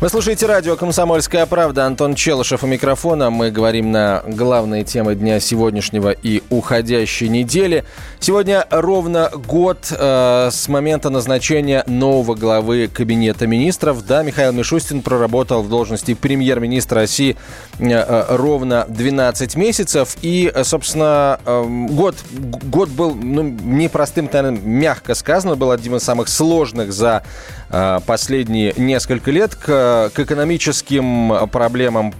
Вы слушаете радио «Комсомольская правда». Антон Челышев у микрофона. Мы говорим на главные темы дня сегодняшнего и уходящей недели. Сегодня ровно год э, с момента назначения нового главы Кабинета министров. Да, Михаил Мишустин проработал в должности премьер-министра России э, э, ровно 12 месяцев. И, собственно, э, год, год был ну, непростым, наверное, мягко сказано. Был одним из самых сложных за э, последние несколько лет. К к экономическим проблемам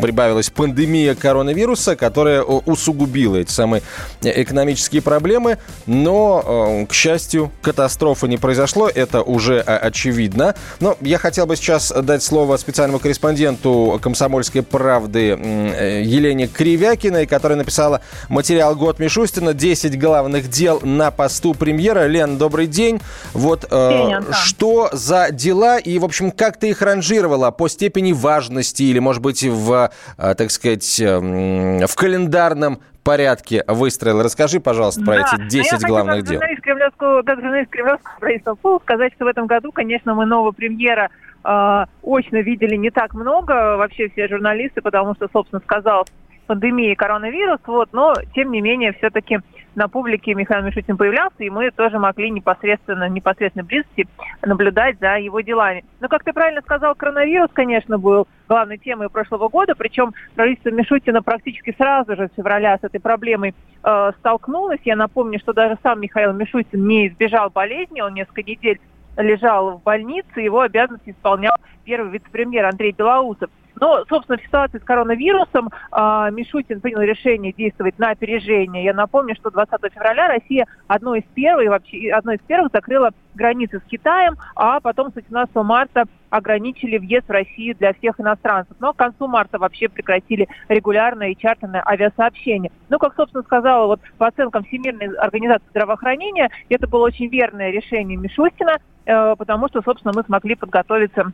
прибавилась пандемия коронавируса, которая усугубила эти самые экономические проблемы. Но, э, к счастью, катастрофы не произошло, это уже э, очевидно. Но я хотел бы сейчас дать слово специальному корреспонденту «Комсомольской правды» э, Елене Кривякиной, которая написала материал «Год Мишустина. 10 главных дел на посту премьера». Лен, добрый день. Вот день, что за дела и, в общем, как ты их ранжировала по степени важности или, может быть, в, э, так сказать, эм, в календарном порядке выстроил. Расскажи, пожалуйста, про да. эти 10 я главных дел. Журналист кремлевского, как журналист кремлевского правительства сказать, что в этом году, конечно, мы нового премьера э, очно видели не так много, вообще все журналисты, потому что, собственно, сказал пандемия коронавирус, вот, но, тем не менее, все-таки на публике Михаил Мишутин появлялся, и мы тоже могли непосредственно, непосредственно близости наблюдать за его делами. Но, как ты правильно сказал, коронавирус, конечно, был главной темой прошлого года, причем правительство Мишутина практически сразу же с февраля с этой проблемой э, столкнулось. Я напомню, что даже сам Михаил Мишутин не избежал болезни, он несколько недель лежал в больнице, его обязанности исполнял первый вице-премьер Андрей Белоусов. Но, собственно, в ситуации с коронавирусом э, Мишутин принял решение действовать на опережение. Я напомню, что 20 февраля Россия одной из первых, вообще одной из первых закрыла границы с Китаем, а потом с 18 марта ограничили въезд в Россию для всех иностранцев. Но к концу марта вообще прекратили регулярное и чартерное авиасообщение. Ну, как, собственно, сказала, вот по оценкам Всемирной организации здравоохранения, это было очень верное решение Мишустина, э, потому что, собственно, мы смогли подготовиться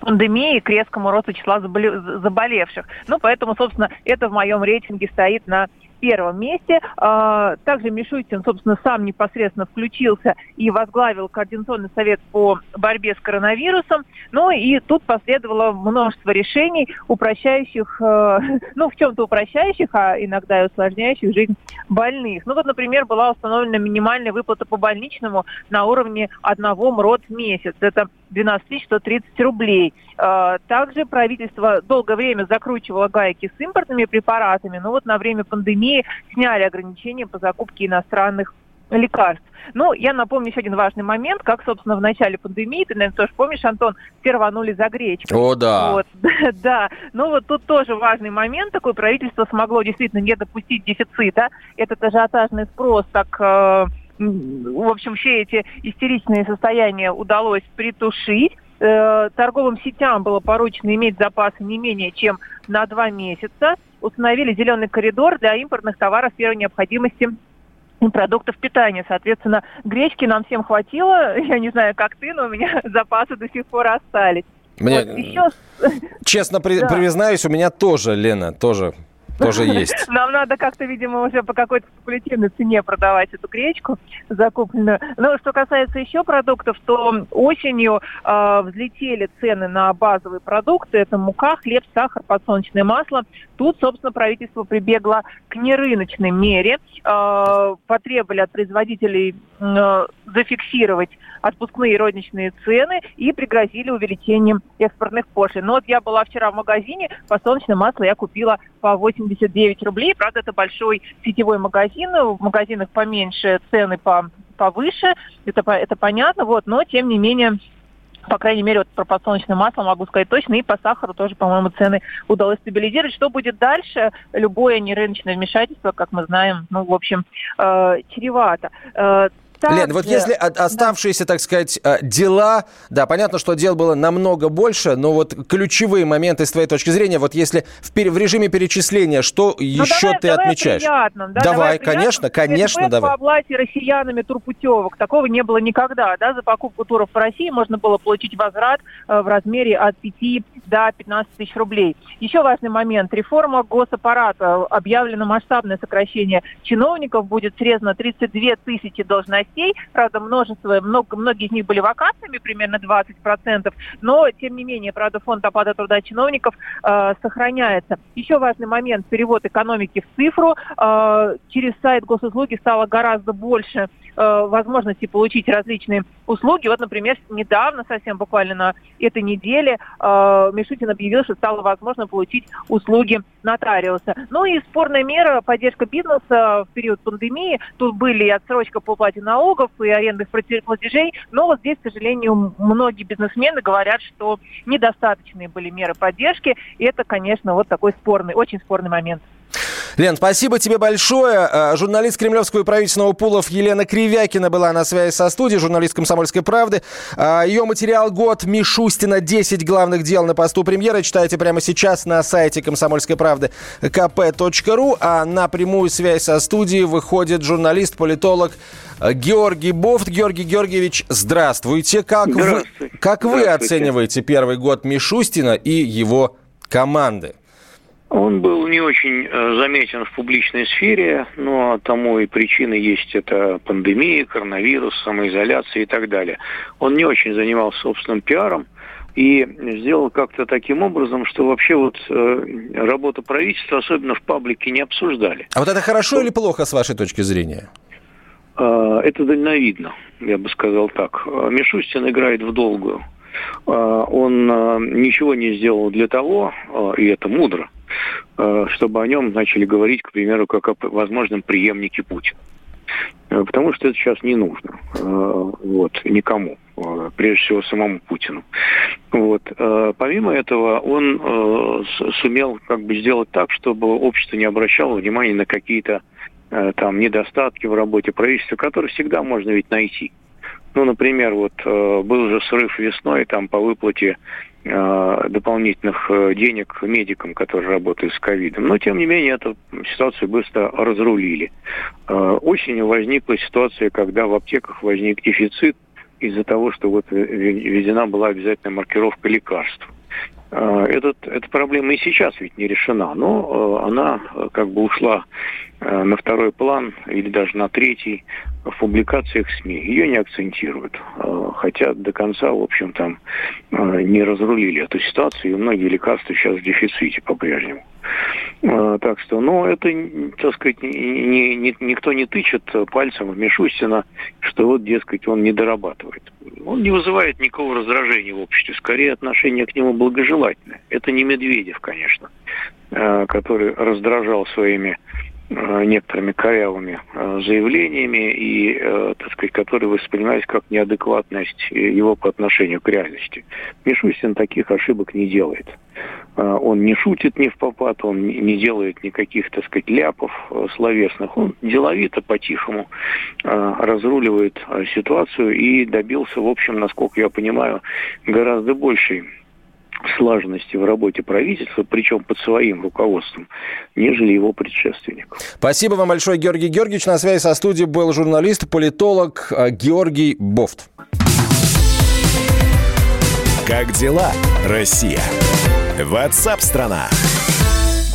пандемии к резкому росту числа заболевших. Ну, поэтому, собственно, это в моем рейтинге стоит на первом месте. А, также Мишутин, собственно, сам непосредственно включился и возглавил Координационный совет по борьбе с коронавирусом. Ну и тут последовало множество решений, упрощающих, э, ну, в чем-то упрощающих, а иногда и усложняющих жизнь больных. Ну вот, например, была установлена минимальная выплата по больничному на уровне одного МРОД в месяц. Это 12 130 рублей. А, также правительство долгое время закручивало гайки с импортными препаратами, но вот на время пандемии сняли ограничения по закупке иностранных лекарств. Ну, я напомню еще один важный момент, как, собственно, в начале пандемии, ты, наверное, тоже помнишь, Антон, все рванули за гречкой. О, да. Вот, да. Ну, вот тут тоже важный момент такой. Правительство смогло действительно не допустить дефицита. Этот ажиотажный спрос так э, в общем, все эти истеричные состояния удалось притушить. Э, торговым сетям было поручено иметь запасы не менее чем на два месяца. Установили зеленый коридор для импортных товаров первой необходимости продуктов питания. Соответственно, гречки нам всем хватило. Я не знаю, как ты, но у меня запасы до сих пор остались. Мне, вот еще... Честно при, да. признаюсь, у меня тоже, Лена, тоже тоже есть. Нам надо как-то, видимо, уже по какой-то спекулятивной цене продавать эту гречку закупленную. Ну, что касается еще продуктов, то осенью э, взлетели цены на базовые продукты. Это мука, хлеб, сахар, подсолнечное масло. Тут, собственно, правительство прибегло к нерыночной мере. Э, потребовали от производителей э, зафиксировать отпускные розничные цены и пригрозили увеличением экспортных пошлин. Но вот я была вчера в магазине, подсолнечное масло я купила по 89 рублей. Правда, это большой сетевой магазин, в магазинах поменьше, цены по повыше, это, это понятно, вот, но тем не менее по крайней мере, вот про подсолнечное масло могу сказать точно, и по сахару тоже, по-моему, цены удалось стабилизировать. Что будет дальше? Любое нерыночное вмешательство, как мы знаем, ну, в общем, э, чревато. Э, Также... Лен, вот если оставшиеся, да. так сказать, э, дела, да, понятно, что дел было намного больше, но вот ключевые моменты с твоей точки зрения, вот если в, в режиме перечисления, что ну, еще давай, ты давай отмечаешь? Приятно, да, давай, давай конечно, конечно, давай. По оплате россиянами турпутевок, такого не было никогда, да, за покупку туров по России можно было получить возврат э, в размере от 5 до 15 тысяч рублей. Еще важный момент, реформа госаппарата, объявлено масштабное сокращение чиновников, будет срезано 32 тысячи должностей, правда, множество, много, многие из них были вакантными, примерно 20%, но, тем не менее, правда, фонд оплаты труда чиновников э, сохраняется. Еще важный момент, перевод экономики в цифру. Э, через сайт госуслуги стало гораздо больше э, возможностей получить различные услуги. Вот, например, недавно, совсем буквально на этой неделе, э, Мишутин объявил, что стало возможно получить услуги нотариуса. Ну и спорная мера поддержка бизнеса в период пандемии. Тут были и отсрочка по уплате налогов, и арендных платежей. Но вот здесь, к сожалению, многие бизнесмены говорят, что недостаточные были меры поддержки. И это, конечно, вот такой спорный, очень спорный момент. Лен, спасибо тебе большое. Э, журналист Кремлевского правительственного пулов Елена Кривякина была на связи со студией, журналист «Комсомольской правды». Э, Ее материал «Год Мишустина. 10 главных дел на посту премьера» читайте прямо сейчас на сайте «Комсомольской правды» kp.ru. А на прямую связь со студией выходит журналист-политолог э, Георгий Бофт. Георгий Георгиевич, здравствуйте. Как, здравствуйте. Вы, как вы оцениваете первый год Мишустина и его команды? Он был не очень э, заметен в публичной сфере, но тому и причины есть это пандемия, коронавирус, самоизоляция и так далее. Он не очень занимался собственным пиаром и сделал как-то таким образом, что вообще вот э, работу правительства, особенно в паблике, не обсуждали. А вот это хорошо что... или плохо с вашей точки зрения? Э, это дальновидно, я бы сказал так. Мишустин играет в долгую. Э, он э, ничего не сделал для того, э, и это мудро, чтобы о нем начали говорить, к примеру, как о возможном преемнике Путина. Э, потому что это сейчас не нужно. Э, вот, никому. Прежде всего, самому Путину. Вот. Помимо этого, он сумел как бы сделать так, чтобы общество не обращало внимания на какие-то там недостатки в работе правительства, которые всегда можно ведь найти. Ну, например, вот был же срыв весной там по выплате Э, дополнительных э, денег медикам, которые работают с ковидом. Но, тем не менее, эту ситуацию быстро разрулили. Э, осенью возникла ситуация, когда в аптеках возник дефицит из-за того, что вот введена была обязательная маркировка лекарств. Этот, эта проблема и сейчас ведь не решена, но она как бы ушла Э, на второй план или даже на третий в публикациях СМИ. Ее не акцентируют. Э, хотя до конца, в общем, там э, не разрулили эту ситуацию, и многие лекарства сейчас в дефиците по-прежнему. Так что, ну, это, так сказать, ни, ни, никто не тычет пальцем в Мишустина, что вот, дескать, он не дорабатывает. Он не вызывает никакого раздражения в обществе, скорее отношение к нему благожелательное. Это не Медведев, конечно, который раздражал своими Э, некоторыми корявыми э, заявлениями и, э, так сказать, которые воспринимались как неадекватность его по отношению к реальности. Мишустин таких ошибок не делает. Он не шутит ни в попад, он не делает никаких, так сказать, ляпов словесных. Он деловито, по-тихому разруливает ситуацию и добился, в общем, насколько я понимаю, гораздо большей слаженности в работе правительства, причем под своим руководством, нежели его предшественник. Спасибо вам большое, Георгий Георгиевич. На связи со студией был журналист, политолог э, Георгий Бофт. Как дела, Россия? Ватсап-страна! страна